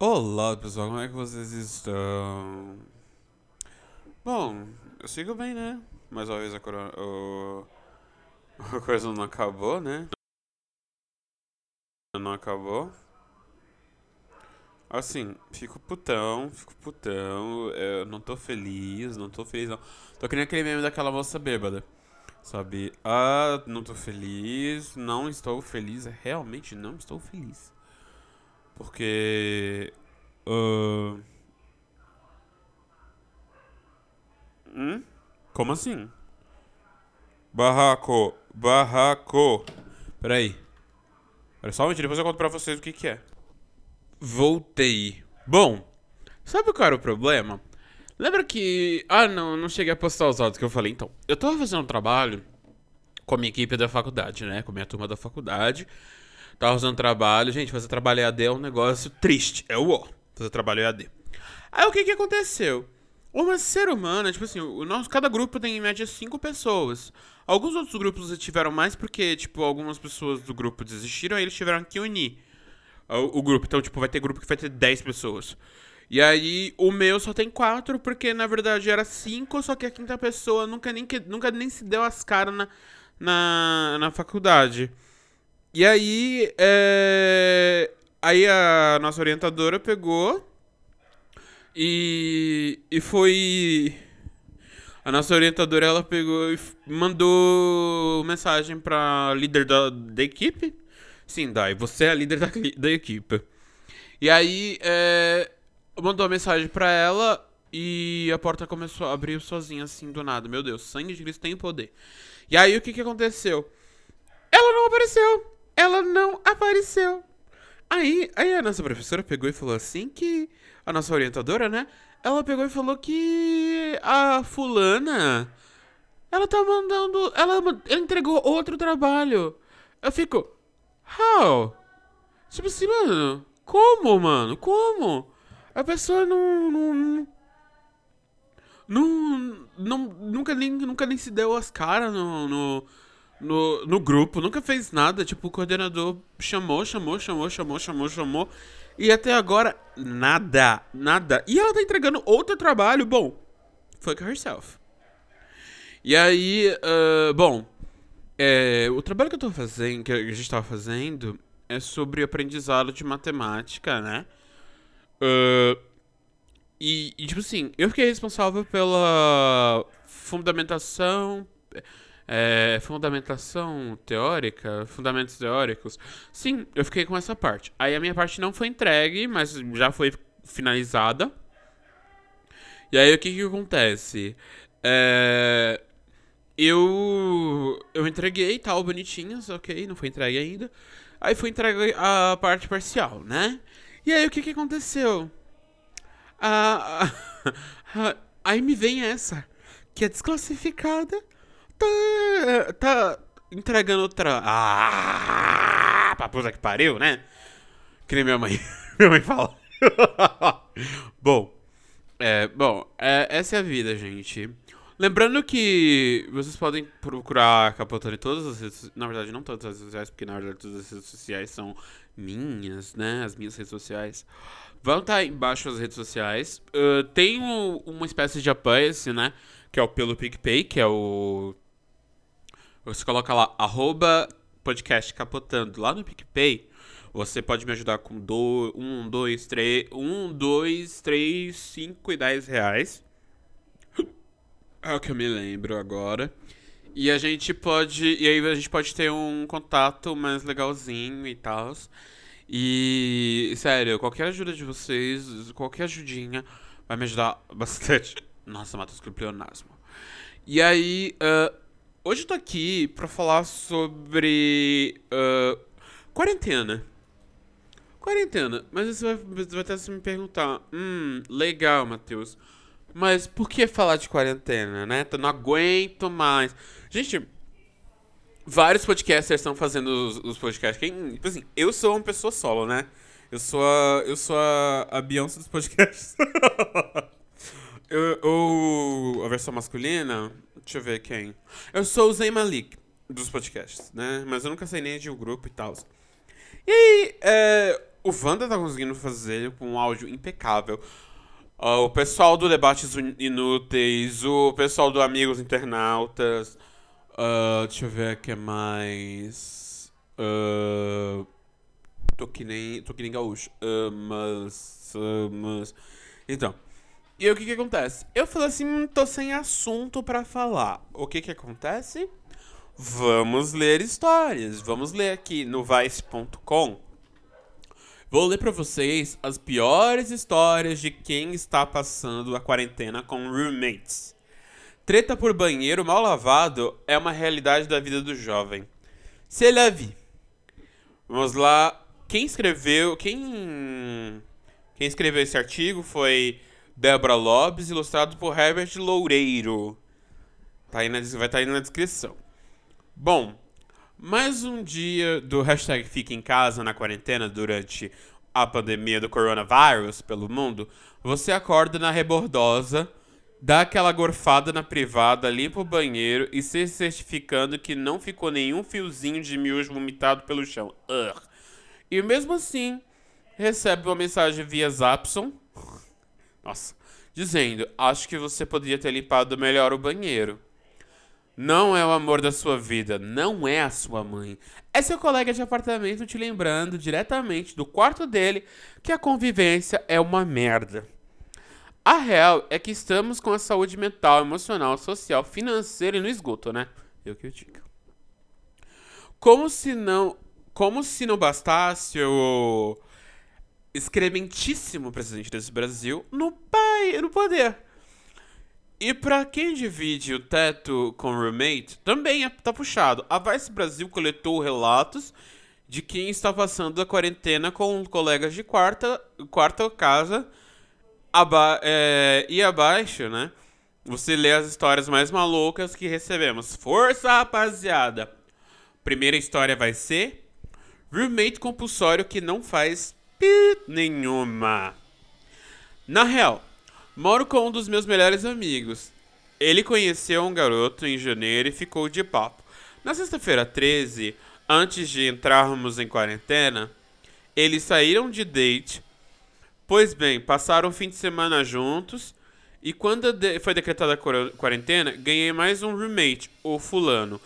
Olá pessoal, como é que vocês estão? Bom, eu sigo bem, né? Mais uma vez a, corona, o... a coisa não acabou, né? Não acabou. Assim, fico putão, fico putão, eu não tô feliz, não tô feliz não. Tô que nem aquele meme daquela moça bêbada, sabe? Ah, não tô feliz, não estou feliz, realmente não estou feliz. Porque. Uh... Hum? Como assim? Barraco, barraco. Peraí. Olha só um minuto, depois eu conto pra vocês o que, que é. Voltei. Bom, sabe qual era o problema? Lembra que. Ah, não, não cheguei a postar os áudios que eu falei. Então, eu tava fazendo um trabalho com a minha equipe da faculdade, né? Com a minha turma da faculdade. Tava fazendo trabalho. Gente, fazer trabalho EAD é um negócio triste. É o ó. Fazer trabalho EAD. Aí o que que aconteceu? Uma ser humana, tipo assim, o nosso, cada grupo tem em média cinco pessoas. Alguns outros grupos tiveram mais porque, tipo, algumas pessoas do grupo desistiram e eles tiveram que unir o, o, grupo. Então, tipo, vai ter grupo que vai ter 10 pessoas. E aí, o meu só tem quatro, porque na verdade era cinco, só que a quinta pessoa nunca nem, nunca nem se deu as caras na, na, na faculdade. E aí, é... aí a nossa orientadora pegou e, e foi. A nossa orientadora ela pegou e mandou mensagem pra líder da, da equipe. Sim, Dai, você é a líder da, da equipe. E aí, é, mandou a mensagem pra ela e a porta começou a abrir sozinha, assim, do nada. Meu Deus, sangue de Cristo tem poder. E aí, o que que aconteceu? Ela não apareceu! Ela não apareceu. Aí, aí a nossa professora pegou e falou assim que a nossa orientadora, né? Ela pegou e falou que a fulana ela tá mandando, ela, ela entregou outro trabalho. Eu fico, how? Tipo assim, mano, como, mano? Como? A pessoa não não não, não nunca nem nunca nem se deu as caras no, no no, no grupo, nunca fez nada. Tipo, o coordenador chamou, chamou, chamou, chamou, chamou, chamou. E até agora, nada, nada. E ela tá entregando outro trabalho, bom, fuck herself. E aí, uh, bom, é, o trabalho que eu tô fazendo, que a gente tava fazendo, é sobre aprendizado de matemática, né? Uh, e, e, tipo assim, eu fiquei responsável pela fundamentação é, fundamentação teórica, fundamentos teóricos. Sim, eu fiquei com essa parte. Aí a minha parte não foi entregue, mas já foi finalizada. E aí o que que acontece? É, eu eu entreguei tal bonitinhas, ok, não foi entregue ainda. Aí foi entregue a parte parcial, né? E aí o que que aconteceu? Ah, aí me vem essa, que é desclassificada tá, tá entregando outra. Ah, pra que pariu, né? Que nem minha mãe. minha mãe fala. bom, é, bom, é, essa é a vida, gente. Lembrando que vocês podem procurar Capotando em todas as redes Na verdade, não todas as redes sociais, porque na verdade todas as redes sociais são minhas, né? As minhas redes sociais. Vão estar embaixo as redes sociais. Uh, tem um, uma espécie de apoia-se, né? Que é o pelo PicPay, que é o você coloca lá, arroba podcast capotando lá no PicPay. Você pode me ajudar com 1, 2, 3, 1, 2, 3, 5 e 10 reais. É o que eu me lembro agora. E a gente pode. E aí a gente pode ter um contato mais legalzinho e tal. E, sério, qualquer ajuda de vocês, qualquer ajudinha, vai me ajudar bastante. Nossa, Matheus, que pleonasmo. E aí, uh, Hoje eu tô aqui pra falar sobre uh, quarentena. Quarentena. Mas você vai, vai até se me perguntar: hum, legal, Matheus. Mas por que falar de quarentena, né? Eu não aguento mais. Gente, vários podcasters estão fazendo os, os podcasts. Quem, tipo assim, eu sou uma pessoa solo, né? Eu sou a, eu sou a, a Beyoncé dos podcasts. eu, eu, a versão masculina, Deixa eu ver quem. Eu sou o Zayn Malik dos podcasts, né? Mas eu nunca sei nem de um grupo e tal. E aí, é, o, Wanda tá conseguindo fazer com um áudio impecável. Uh, o pessoal do Debates Inúteis, o pessoal do Amigos Internautas. Uh, deixa eu ver o que mais. Uh, tô que nem. tô que nem gaúcho. Uh, mas. Mas. Então. E o que que acontece? Eu falei assim, hum, tô sem assunto para falar. O que que acontece? Vamos ler histórias. Vamos ler aqui no vice.com Vou ler para vocês as piores histórias de quem está passando a quarentena com roommates. Treta por banheiro mal lavado é uma realidade da vida do jovem. Se leve. Vamos lá. Quem escreveu, quem quem escreveu esse artigo foi Débora Lopes, ilustrado por Herbert Loureiro. Tá aí na, vai estar tá aí na descrição. Bom, mais um dia do hashtag Fica em Casa na quarentena durante a pandemia do coronavírus pelo mundo, você acorda na rebordosa, dá aquela gorfada na privada, limpa o banheiro e se certificando que não ficou nenhum fiozinho de miojo vomitado pelo chão. Ugh. E mesmo assim, recebe uma mensagem via Zapson, nossa, dizendo: Acho que você poderia ter limpado melhor o banheiro. Não é o amor da sua vida, não é a sua mãe. É seu colega de apartamento te lembrando diretamente do quarto dele que a convivência é uma merda. A real é que estamos com a saúde mental, emocional, social, financeira e no esgoto, né? Eu que eu digo. Como se não, como se não bastasse o excrementíssimo presidente desse Brasil no pai, no poder. E para quem divide o teto com roommate, também é, tá puxado. A Vice Brasil coletou relatos de quem está passando a quarentena com colegas de quarta, quarta casa aba é, e abaixo, né? Você lê as histórias mais malucas que recebemos. Força, rapaziada! Primeira história vai ser Roommate compulsório que não faz nenhuma. Na real, Moro com um dos meus melhores amigos. Ele conheceu um garoto em janeiro e ficou de papo. Na sexta-feira 13, antes de entrarmos em quarentena, eles saíram de date. Pois bem, passaram o fim de semana juntos. E quando foi decretada a quarentena, ganhei mais um roommate, o fulano.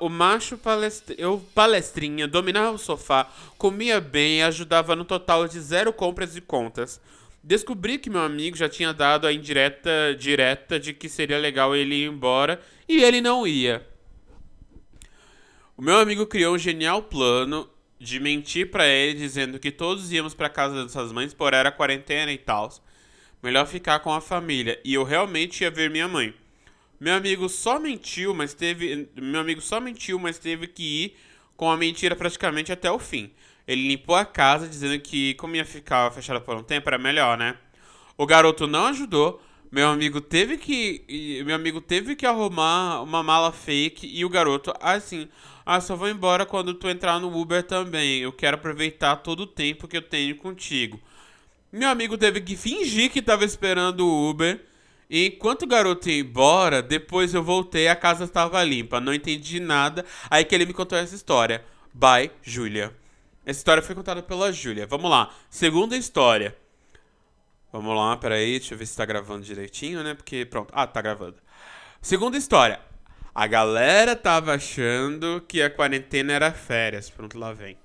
O macho palestri eu, palestrinha, dominava o sofá, comia bem e ajudava no total de zero compras e contas. Descobri que meu amigo já tinha dado a indireta direta de que seria legal ele ir embora e ele não ia. O meu amigo criou um genial plano de mentir para ele dizendo que todos íamos para casa dessas mães por era quarentena e tal. Melhor ficar com a família e eu realmente ia ver minha mãe. Meu amigo só mentiu, mas teve meu amigo só mentiu, mas teve que ir com a mentira praticamente até o fim. Ele limpou a casa, dizendo que, como ia ficar fechada por um tempo, era melhor, né? O garoto não ajudou. Meu amigo teve que. Meu amigo teve que arrumar uma mala fake e o garoto, assim, ah, só vou embora quando tu entrar no Uber também. Eu quero aproveitar todo o tempo que eu tenho contigo. Meu amigo teve que fingir que estava esperando o Uber. E enquanto o garoto ia embora, depois eu voltei a casa estava limpa. Não entendi nada. Aí que ele me contou essa história. Bye, Julia. Essa história foi contada pela Júlia. Vamos lá. Segunda história. Vamos lá, peraí, deixa eu ver se tá gravando direitinho, né? Porque, pronto. Ah, tá gravando. Segunda história. A galera tava achando que a quarentena era férias. Pronto, lá vem.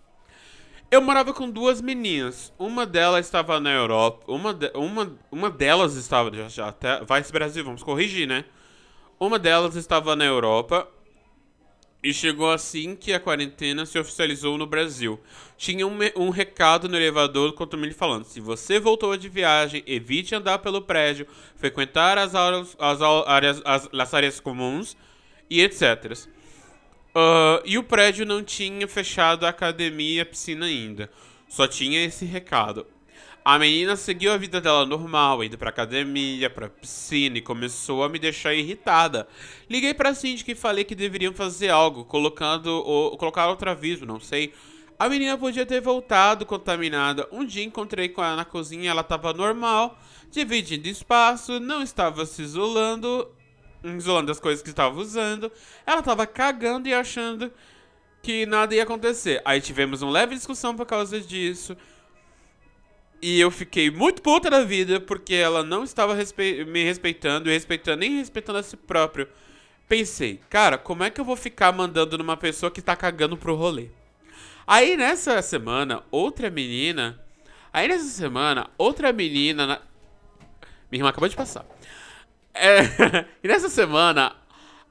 Eu morava com duas meninas. Uma delas estava na Europa. Uma, de, uma, uma delas estava. Já, já até. Vai esse Brasil, vamos corrigir, né? Uma delas estava na Europa e chegou assim que a quarentena se oficializou no Brasil. Tinha um, um recado no elevador do condomínio falando: se você voltou de viagem, evite andar pelo prédio, frequentar as, aulas, as, áreas, as, as áreas comuns e etc. E o prédio não tinha fechado a academia e a piscina ainda. Só tinha esse recado. A menina seguiu a vida dela normal, indo pra academia, pra piscina e começou a me deixar irritada. Liguei pra síndica e falei que deveriam fazer algo, colocando ou colocar outro aviso, não sei. A menina podia ter voltado contaminada. Um dia encontrei com ela na cozinha, ela tava normal, dividindo espaço, não estava se isolando, isolando as coisas que estava usando. Ela tava cagando e achando que nada ia acontecer. Aí tivemos uma leve discussão por causa disso. E eu fiquei muito puta da vida porque ela não estava respe me respeitando respeitando, nem respeitando a si próprio. Pensei, cara, como é que eu vou ficar mandando numa pessoa que tá cagando pro rolê? Aí nessa semana, outra menina. Aí nessa semana, outra menina. Na... Minha irmã acabou de passar. É, e nessa semana,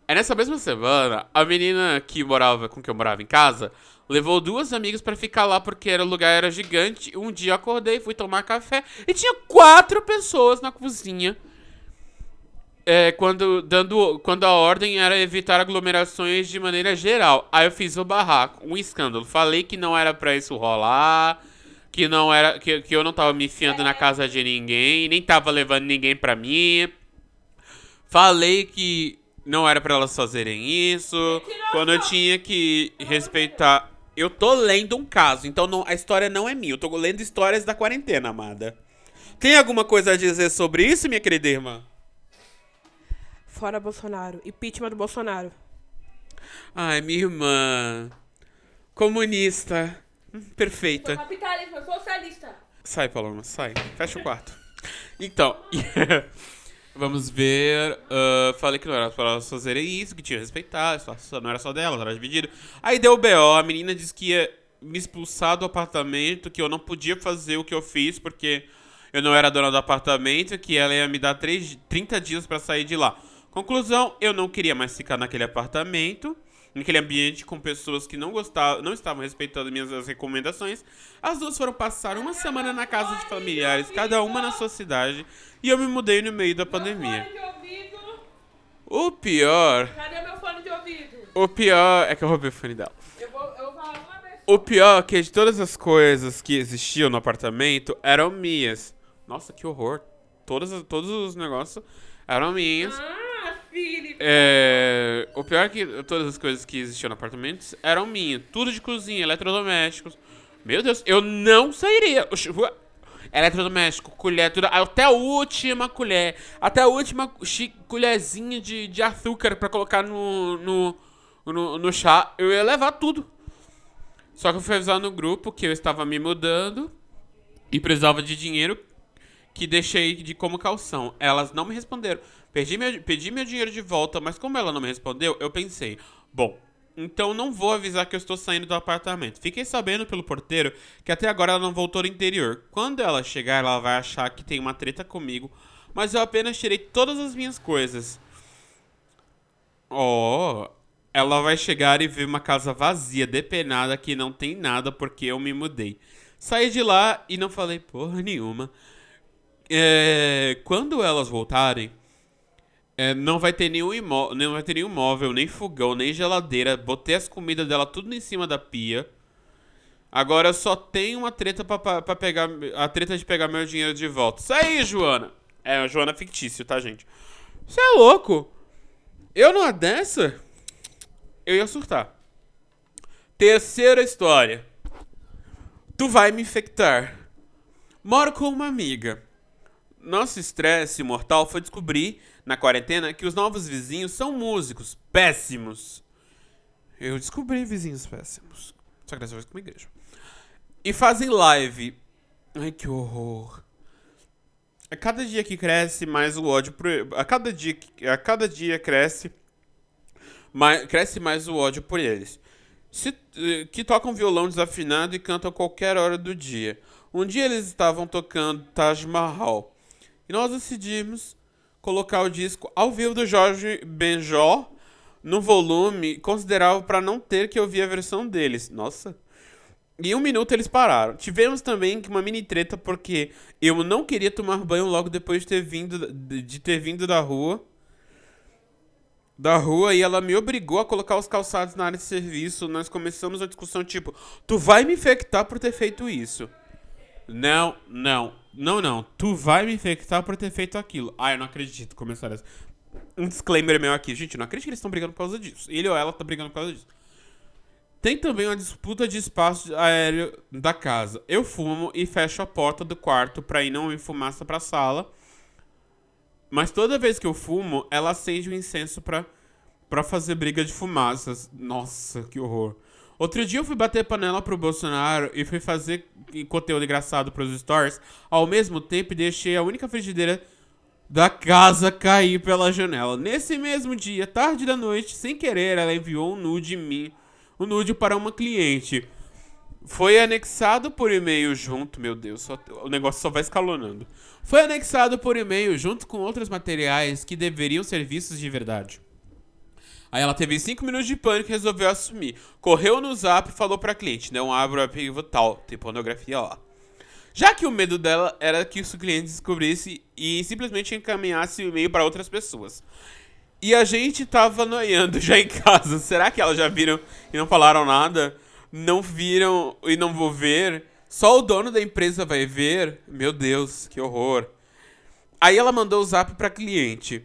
é nessa mesma semana, a menina que morava com que eu morava em casa levou duas amigas para ficar lá porque era, o lugar era gigante. Um dia eu acordei, fui tomar café e tinha quatro pessoas na cozinha. É, quando, dando, quando a ordem era evitar aglomerações de maneira geral. Aí eu fiz o barraco, um escândalo. Falei que não era para isso rolar, que não era, que, que eu não tava me enfiando na casa de ninguém, nem tava levando ninguém pra mim. Falei que não era para elas fazerem isso, quando eu tinha que respeitar eu tô lendo um caso, então não, a história não é minha. Eu tô lendo histórias da quarentena, amada. Tem alguma coisa a dizer sobre isso, minha querida irmã? Fora Bolsonaro. Impeachment do Bolsonaro. Ai, minha irmã. Comunista. Perfeita. Sou capitalista, socialista. Sai, Paloma, sai. Fecha o quarto. Então. Vamos ver. Uh, falei que não era para elas fazerem isso, que tinha que respeitar, não era só delas, era dividido. Aí deu o BO, a menina disse que ia me expulsar do apartamento, que eu não podia fazer o que eu fiz, porque eu não era dona do apartamento, que ela ia me dar 3, 30 dias para sair de lá. Conclusão, eu não queria mais ficar naquele apartamento naquele ambiente com pessoas que não gostavam, não estavam respeitando minhas recomendações. As duas foram passar uma semana na casa de familiares, cada uma na sua cidade, e eu me mudei no meio da pandemia. O pior. Cadê meu fone de ouvido? O pior é que eu roubei o fone dela. Eu vou, eu vou uma vez. O pior é que de todas as coisas que existiam no apartamento eram minhas. Nossa, que horror. Todas, todos os negócios eram minhas. Ah. É, o pior é que todas as coisas que existiam no apartamento eram minhas. Tudo de cozinha, eletrodomésticos. Meu Deus, eu não sairia. Eletrodoméstico, colher, tudo, até a última colher. Até a última colherzinha de, de açúcar pra colocar no, no, no, no chá. Eu ia levar tudo. Só que eu fui avisar no grupo que eu estava me mudando e precisava de dinheiro que deixei de como calção. Elas não me responderam. Perdi meu, pedi meu dinheiro de volta, mas como ela não me respondeu, eu pensei, bom, então não vou avisar que eu estou saindo do apartamento. Fiquei sabendo pelo porteiro que até agora ela não voltou do interior. Quando ela chegar, ela vai achar que tem uma treta comigo, mas eu apenas tirei todas as minhas coisas. Oh, ela vai chegar e ver uma casa vazia, depenada, que não tem nada porque eu me mudei. Saí de lá e não falei porra nenhuma. É, quando elas voltarem, é, não vai ter nenhum imóvel, não vai ter nenhum móvel, nem fogão, nem geladeira. Botei as comidas dela tudo em cima da pia. Agora só tem uma treta pra, pegar. A treta de pegar meu dinheiro de volta. Isso aí, Joana! É, a Joana fictício, tá, gente? Você é louco? Eu numa dessa? Eu ia surtar. Terceira história. Tu vai me infectar. Moro com uma amiga. Nosso estresse mortal foi descobrir na quarentena que os novos vizinhos são músicos péssimos. Eu descobri vizinhos péssimos. Só que dessa vez com uma igreja. E fazem live. Ai, que horror. A cada dia que cresce, mais o ódio por a cada dia a cada dia cresce mais, cresce mais o ódio por eles. Se, eh, que tocam violão desafinado e cantam a qualquer hora do dia. Um dia eles estavam tocando Taj Mahal e nós decidimos colocar o disco ao vivo do Jorge Benjó no volume considerável para não ter que ouvir a versão deles. Nossa. Em um minuto eles pararam. Tivemos também uma mini treta porque eu não queria tomar banho logo depois de ter vindo, de ter vindo da rua. Da rua e ela me obrigou a colocar os calçados na área de serviço. Nós começamos uma discussão tipo: Tu vai me infectar por ter feito isso. Não, não. Não, não. Tu vai me infectar por ter feito aquilo. Ah, eu não acredito. Começar essa. Um disclaimer meu aqui. Gente, não acredito que eles estão brigando por causa disso. Ele ou ela tá brigando por causa disso. Tem também uma disputa de espaço aéreo da casa. Eu fumo e fecho a porta do quarto pra ir não ir fumaça pra sala. Mas toda vez que eu fumo, ela acende o um incenso pra, pra fazer briga de fumaças. Nossa, que horror. Outro dia eu fui bater panela pro Bolsonaro e fui fazer conteúdo engraçado pros stories. Ao mesmo tempo, deixei a única frigideira da casa cair pela janela. Nesse mesmo dia, tarde da noite, sem querer, ela enviou um nude mim, um nude para uma cliente. Foi anexado por e-mail junto, meu Deus, só, o negócio só vai escalonando. Foi anexado por e-mail junto com outros materiais que deveriam ser vistos de verdade. Aí ela teve 5 minutos de pânico e resolveu assumir. Correu no zap e falou pra cliente: não abra o arquivo tal, tem pornografia lá. Já que o medo dela era que o cliente descobrisse e simplesmente encaminhasse o e-mail para outras pessoas. E a gente tava noiando já em casa. Será que elas já viram e não falaram nada? Não viram e não vou ver? Só o dono da empresa vai ver? Meu Deus, que horror. Aí ela mandou o zap pra cliente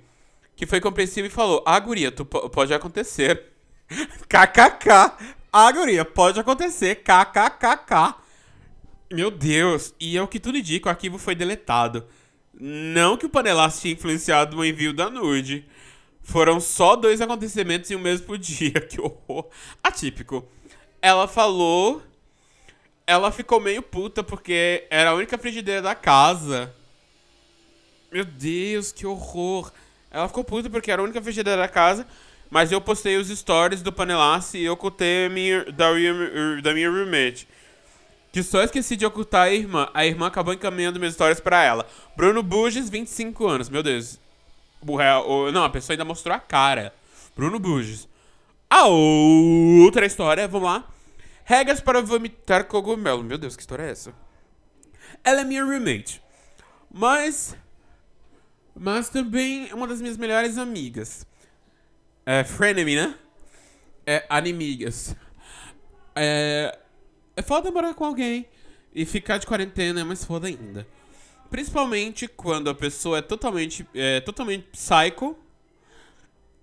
que foi compreensivo e falou: Ah, guria, tu pode acontecer. KKK. Ah, guria, pode acontecer. KKKK. Meu Deus. E é o que tudo indica, o arquivo foi deletado. Não que o panelaço tinha influenciado o envio da nude. Foram só dois acontecimentos em um mesmo dia. Que horror. Atípico. Ela falou. Ela ficou meio puta porque era a única frigideira da casa. Meu Deus, que horror. Ela ficou puta porque era a única frigideira da casa. Mas eu postei os stories do panelaço e ocultei a minha, da, da minha roommate. Que só esqueci de ocultar a irmã. A irmã acabou encaminhando minhas stories pra ela. Bruno Buges, 25 anos. Meu Deus. Não, a pessoa ainda mostrou a cara. Bruno Buges. A outra história, vamos lá. Regras para vomitar cogumelo. Meu Deus, que história é essa? Ela é minha roommate. Mas mas também é uma das minhas melhores amigas. É, frenemy, né? É, animigas. É, é foda morar com alguém e ficar de quarentena é mais foda ainda. Principalmente quando a pessoa é totalmente, é, totalmente psycho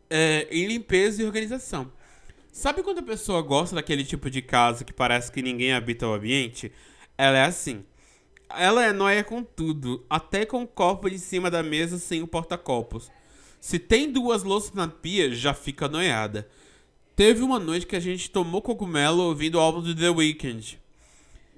é, em limpeza e organização. Sabe quando a pessoa gosta daquele tipo de casa que parece que ninguém habita o ambiente? Ela é assim. Ela é nóia com tudo, até com o copo de cima da mesa sem o porta-copos. Se tem duas louças na pia, já fica noiada. Teve uma noite que a gente tomou cogumelo ouvindo o álbum do The Weeknd.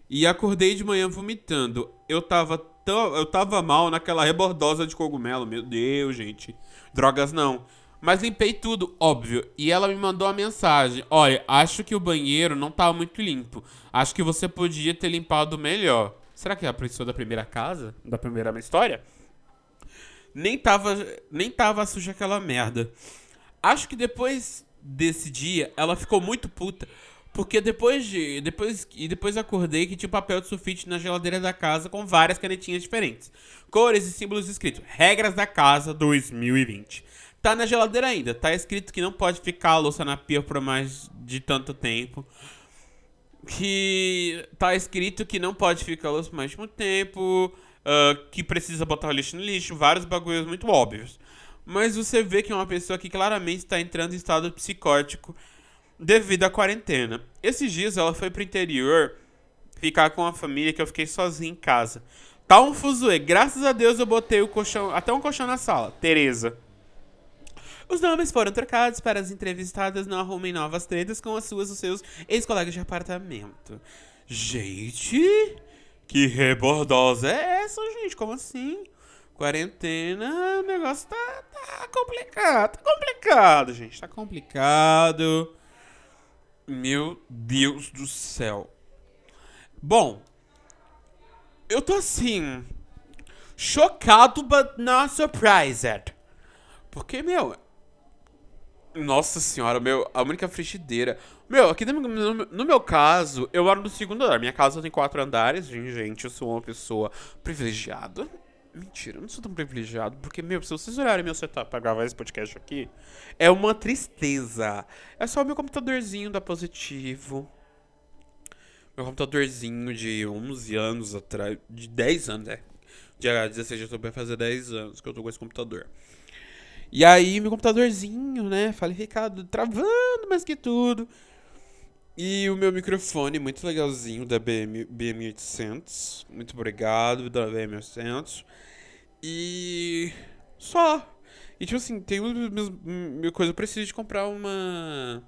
E acordei de manhã vomitando. Eu tava tão, eu tava mal naquela rebordosa de cogumelo. Meu Deus, gente. Drogas não. Mas limpei tudo, óbvio. E ela me mandou a mensagem: Olha, acho que o banheiro não tá muito limpo. Acho que você podia ter limpado melhor. Será que é a pessoa da primeira casa? Da primeira história? Nem tava, nem tava suja aquela merda. Acho que depois desse dia, ela ficou muito puta. Porque depois de. Depois, e depois acordei que tinha papel de sulfite na geladeira da casa com várias canetinhas diferentes. Cores e símbolos escritos. Regras da casa 2020. Tá na geladeira ainda. Tá escrito que não pode ficar a louça na pia por mais de tanto tempo que tá escrito que não pode ficar por mais muito tempo, uh, que precisa botar o lixo no lixo, vários bagulhos muito óbvios. Mas você vê que é uma pessoa que claramente está entrando em estado psicótico devido à quarentena. Esses dias ela foi pro interior ficar com a família que eu fiquei sozinho em casa. Tá um fuzuê. Graças a Deus eu botei o colchão, até um colchão na sala. Tereza. Os nomes foram trocados para as entrevistadas não arrumem novas tretas com as suas os seus ex-colegas de apartamento. Gente, que rebordosa é essa, gente? Como assim? Quarentena, o negócio tá, tá complicado. Tá complicado, gente. Tá complicado. Meu Deus do céu. Bom, eu tô assim. Chocado, but not surprised. Porque, meu, nossa senhora, meu, a única frigideira. Meu, aqui no, no, meu caso, eu moro no segundo andar. Minha casa tem quatro andares. Gente, eu sou uma pessoa privilegiada. Mentira, eu não sou tão privilegiado, porque, meu, se vocês olharem meu setup pra gravar esse podcast aqui, é uma tristeza. É só o meu computadorzinho da Positivo. Meu computadorzinho de 11 anos atrás, de 10 anos, é. Dia 16 de outubro vai fazer 10 anos que eu tô com esse computador. E aí, meu computadorzinho, né, qualificado, travando mais que tudo. E o meu microfone muito legalzinho da BM, BM800. Muito obrigado da BM800. E. Só. E tipo assim, tem uma coisa. Eu preciso de comprar uma.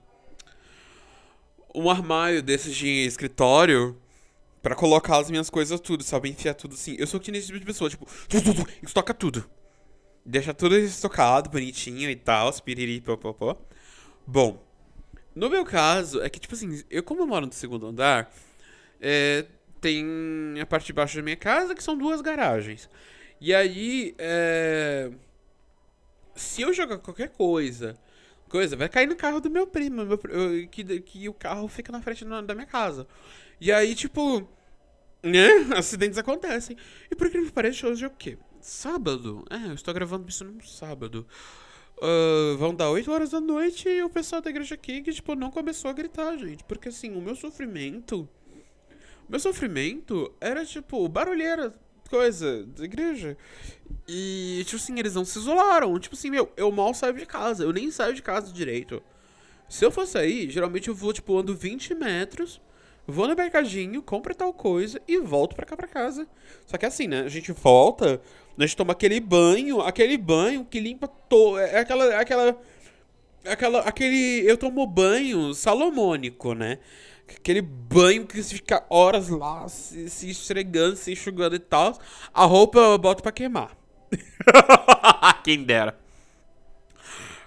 um armário desses de escritório pra colocar as minhas coisas tudo, sabe? Enfiar tudo assim. Eu sou que nesse tipo de pessoa, tipo, estoca tudo. Deixa tudo estocado, bonitinho e tal, piriri, popopó. Bom, no meu caso, é que, tipo assim, eu como eu moro no segundo andar, é, tem a parte de baixo da minha casa, que são duas garagens. E aí, é, se eu jogar qualquer coisa, coisa, vai cair no carro do meu primo, meu, que, que o carro fica na frente da minha casa. E aí, tipo, né, acidentes acontecem. E por incrível que pareça, hoje é o quê? Sábado? É, eu estou gravando isso num sábado. Uh, vão dar 8 horas da noite e o pessoal da igreja aqui que, tipo, não começou a gritar, gente. Porque, assim, o meu sofrimento... O meu sofrimento era, tipo, barulheira, coisa, da igreja. E, tipo assim, eles não se isolaram. Tipo assim, meu, eu mal saio de casa. Eu nem saio de casa direito. Se eu for sair, geralmente eu vou, tipo, ando 20 metros vou no mercadinho, compro tal coisa e volto pra cá pra casa. Só que assim, né? A gente volta, a gente toma aquele banho, aquele banho que limpa todo. É aquela. É aquela. É aquela. Aquele. Eu tomo banho salomônico, né? Aquele banho que você fica horas lá se, se esfregando, se enxugando e tal. A roupa eu boto pra queimar. Quem dera.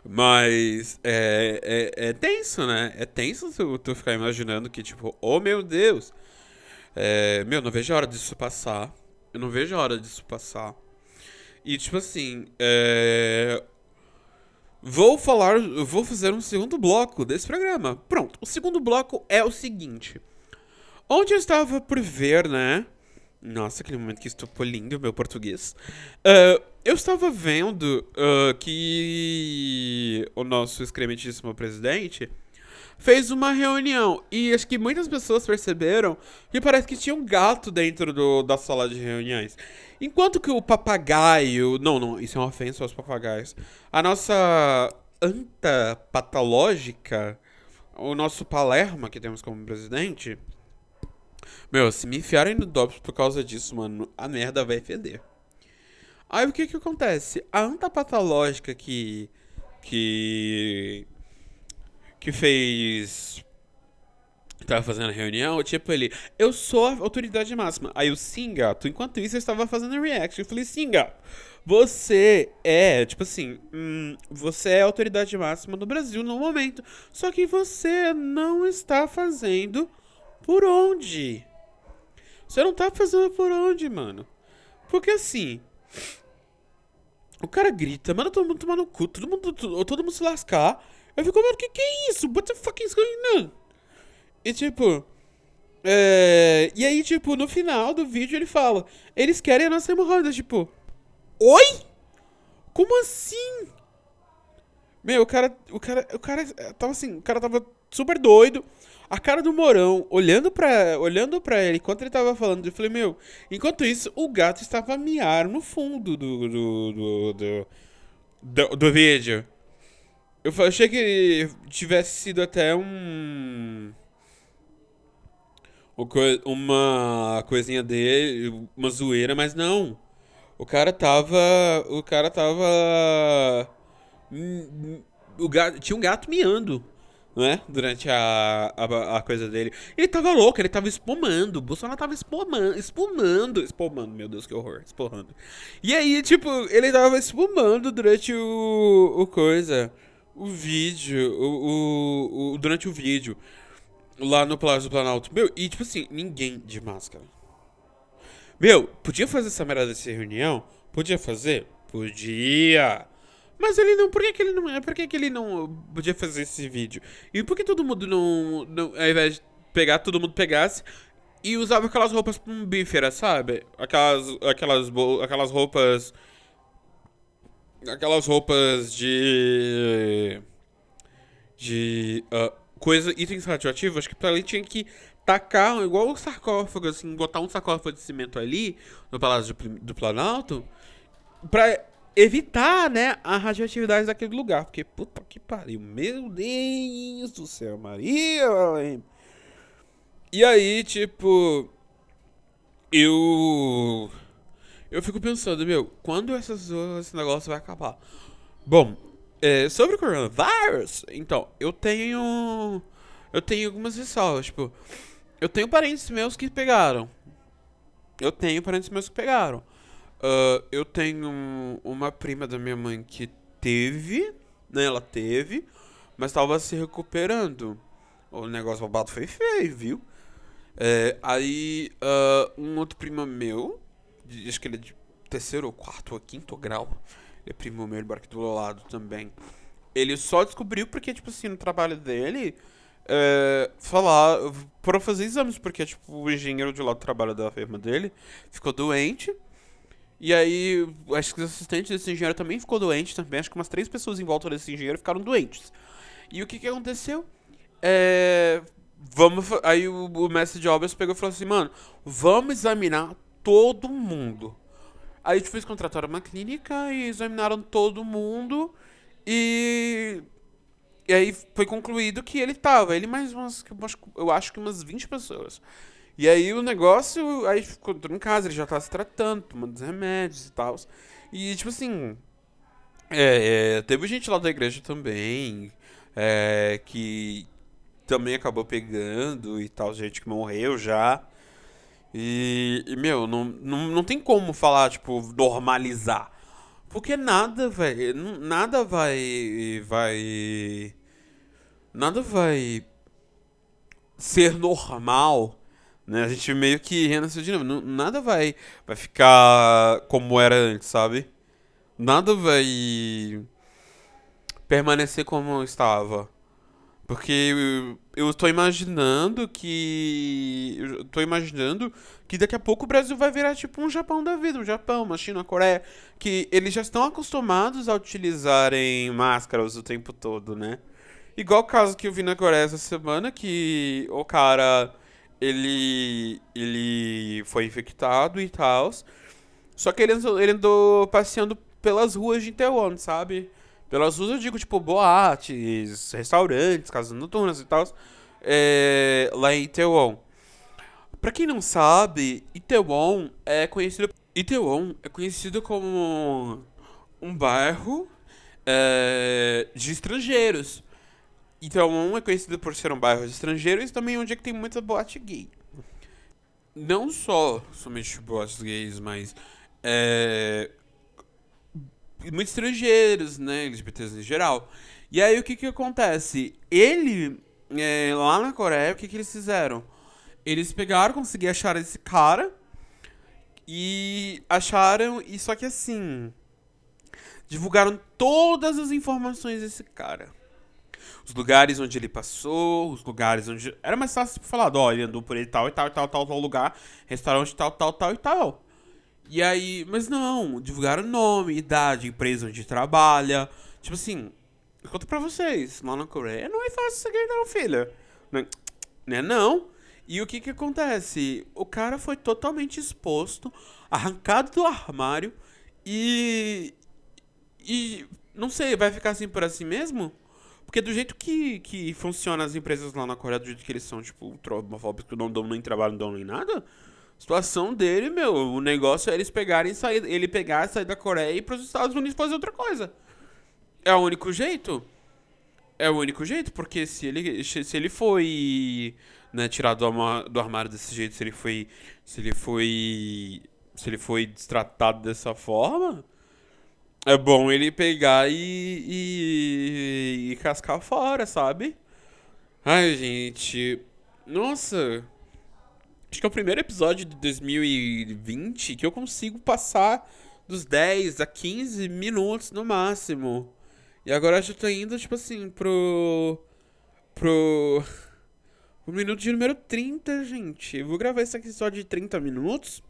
Mas é, é, é tenso, né? É tenso tu, tu ficar imaginando que, tipo, oh meu Deus. É, meu, não vejo a hora disso passar. Eu não vejo a hora disso passar. E, tipo assim, é... Vou falar, vou fazer um segundo bloco desse programa. Pronto, o segundo bloco é o seguinte. Onde eu estava por ver, né? Nossa, aquele momento que estou polindo meu português. Uh, eu estava vendo uh, que o nosso excrementíssimo presidente fez uma reunião. E acho que muitas pessoas perceberam que parece que tinha um gato dentro do, da sala de reuniões. Enquanto que o papagaio. Não, não, isso é uma ofensa aos papagaios. A nossa anta patológica, o nosso Palerma que temos como presidente. Meu, se me enfiarem no DOPS por causa disso, mano, a merda vai feder. Aí o que que acontece? A anta patológica que. que. que fez. Tava fazendo a reunião, tipo ele, eu sou a autoridade máxima. Aí o sim, gato, enquanto isso eu estava fazendo react. Eu falei, sim, gato, você é, tipo assim, hum, você é a autoridade máxima no Brasil no momento. Só que você não está fazendo por onde? Você não tá fazendo por onde, mano? Porque assim, o cara grita, manda todo mundo tomar no cu, todo mundo, todo mundo se lascar. Eu fico, mano, que que é isso? What the fuck is going on? E tipo. É... E aí, tipo, no final do vídeo ele fala: Eles querem a nossa hemorroida. Tipo, oi? Como assim? Meu, o cara. O cara. O cara tava assim, o cara tava super doido a cara do Morão olhando pra, olhando pra ele enquanto ele tava falando. Eu falei, meu, enquanto isso, o gato estava a miar no fundo do, do, do, do, do, do vídeo. Eu achei que tivesse sido até um. Uma coisinha dele, uma zoeira, mas não. O cara tava. O cara tava. Hum, hum, o gato, tinha um gato miando né? Durante a, a, a, coisa dele. Ele tava louco, ele tava espumando. O Bolsonaro tava espumando, espumando, espumando, meu Deus, que horror, espumando. E aí, tipo, ele tava espumando durante o, o coisa, o vídeo, o, o, o durante o vídeo, lá no Palácio do Planalto. Meu, e tipo assim, ninguém de máscara. Meu, podia fazer essa merda dessa reunião? Podia fazer? Podia. Mas ele não. Por que, que ele não. Por que, que ele não podia fazer esse vídeo? E por que todo mundo não, não. Ao invés de pegar, todo mundo pegasse e usava aquelas roupas bífera, sabe? Aquelas. Aquelas, aquelas roupas. Aquelas roupas de. De. Uh, coisa, itens radioativos. Acho que pra ele tinha que tacar, igual o sarcófago, assim, botar um sarcófago de cimento ali, no Palácio do, do Planalto, pra evitar, né, a radioatividade daquele lugar. Porque, puta que pariu, meu Deus do céu, Maria E aí, tipo, eu. Eu fico pensando, meu, quando essas, esse negócio vai acabar? Bom, é, sobre o coronavírus, então, eu tenho. eu tenho algumas ressalvas. Tipo, eu tenho parentes meus que pegaram. Eu tenho parentes meus que pegaram. Uh, eu tenho uma prima da minha mãe que teve, né? Ela teve, mas tava se recuperando. O negócio babado foi feio, viu? É, aí, uh, um outro primo meu, acho que ele é de terceiro ou quarto ou quinto grau, ele é primo meu, ele mora aqui do lado também. Ele só descobriu porque, tipo assim, no trabalho dele, é, falar, para fazer exames, porque, tipo, o engenheiro de lá do trabalho da firma dele ficou doente. E aí, acho que os assistentes desse engenheiro também ficou doente também. Acho que umas três pessoas em volta desse engenheiro ficaram doentes. E o que que aconteceu? É, vamos, aí o, o mestre de obras pegou e falou assim, mano, vamos examinar todo mundo. Aí tipo, eles contrataram uma clínica e examinaram todo mundo e e aí foi concluído que ele tava, ele mais umas, eu acho que umas 20 pessoas. E aí o negócio, aí ficou em casa, ele já tava se tratando, tomando os remédios e tal. E tipo assim, é, é, teve gente lá da igreja também, é, que também acabou pegando e tal, gente que morreu já. E, e meu, não, não, não tem como falar, tipo, normalizar. Porque nada, vai Nada vai. Vai. Nada vai. Ser normal. Né? A gente meio que renasceu de novo. Nada vai. Vai ficar como era antes, sabe? Nada vai. Permanecer como estava. Porque eu, tô imaginando que. Eu tô imaginando que daqui a pouco o Brasil vai virar tipo um Japão da vida, um Japão, uma China, uma Coreia. Que eles já estão acostumados a utilizarem máscaras o tempo todo, né? Igual o caso que eu vi na Coreia essa semana, que o cara. Ele. Ele foi infectado e tal. Só que ele andou, ele andou passeando pelas ruas de Taiwan, sabe? Pelas ruas eu digo, tipo, boates, restaurantes, casas noturnas e tal, é, lá em Itaewon. Pra quem não sabe, Itaewon é conhecido... Itaewon é conhecido como um bairro é, de estrangeiros. Itaewon é conhecido por ser um bairro de estrangeiros e também onde é que tem muita boate gay. Não só somente boates gays, mas... É, muitos estrangeiros, né? LGBTs em geral. E aí o que que acontece? Ele, é, lá na Coreia, o que que eles fizeram? Eles pegaram, conseguiram achar esse cara e acharam, e só que assim, divulgaram todas as informações desse cara. Os lugares onde ele passou, os lugares onde. Era mais fácil falar, ó, ele andou por ele tal e tal e tal, tal, tal lugar, restaurante tal, tal, tal e tal. E aí, mas não, divulgaram nome, idade, empresa onde trabalha. Tipo assim, eu conto pra vocês, lá na Coreia não é fácil seguir não, filha. Né, não. E o que que acontece? O cara foi totalmente exposto, arrancado do armário e. E. Não sei, vai ficar assim por assim mesmo? Porque do jeito que, que funciona as empresas lá na Coreia, do jeito que eles são, tipo, homofóbicos, não dão nem trabalho, não dão nem nada, situação dele, meu, o negócio é eles pegarem sair, ele pegar, sair da Coreia e ir pros Estados Unidos fazer outra coisa. É o único jeito. É o único jeito, porque se ele, se ele foi né, tirado do, do armário desse jeito, se ele foi. Se ele foi. Se ele foi destratado dessa forma. É bom ele pegar e, e, e cascar fora, sabe? Ai, gente. Nossa. Acho que é o primeiro episódio de 2020 que eu consigo passar dos 10 a 15 minutos no máximo. E agora eu já tô indo, tipo assim, pro. pro. pro minuto de número 30, gente. Eu vou gravar esse episódio de 30 minutos.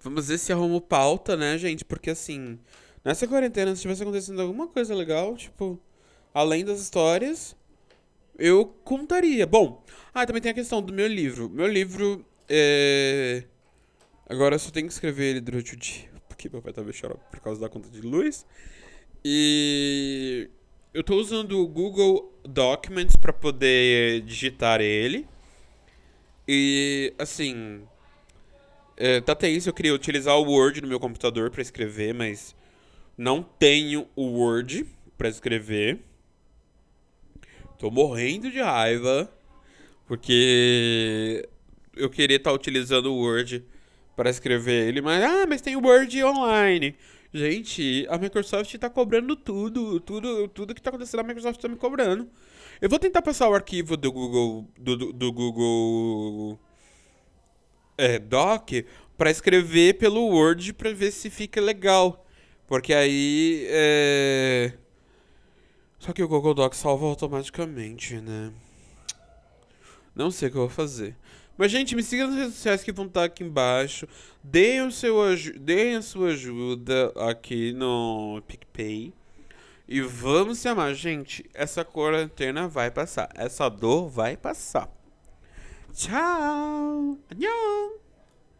Vamos ver se arrumo pauta, né, gente? Porque assim, nessa quarentena, se tivesse acontecendo alguma coisa legal, tipo, além das histórias, eu contaria. Bom, ah, também tem a questão do meu livro. Meu livro é. Agora eu só tenho que escrever ele durante o dia, porque meu pai tá chorando por causa da conta de luz. E eu tô usando o Google Documents para poder digitar ele. E assim, é, tá tenso, eu queria utilizar o Word no meu computador para escrever, mas não tenho o Word para escrever. Tô morrendo de raiva. Porque eu queria estar utilizando o Word para escrever ele, mas ah, mas tem o Word online. Gente, a Microsoft tá cobrando tudo, tudo, tudo que tá acontecendo a Microsoft tá me cobrando. Eu vou tentar passar o arquivo do Google do, do, do Google é, Doc para escrever pelo Word para ver se fica legal, porque aí é... só que o Google Doc salva automaticamente, né? Não sei o que eu vou fazer. Mas, gente, me siga nas redes sociais que vão estar aqui embaixo. Deem, o seu, deem a sua ajuda aqui no PicPay. E vamos se amar, gente. Essa quarentena vai passar. Essa dor vai passar. Tchau. Annyeong.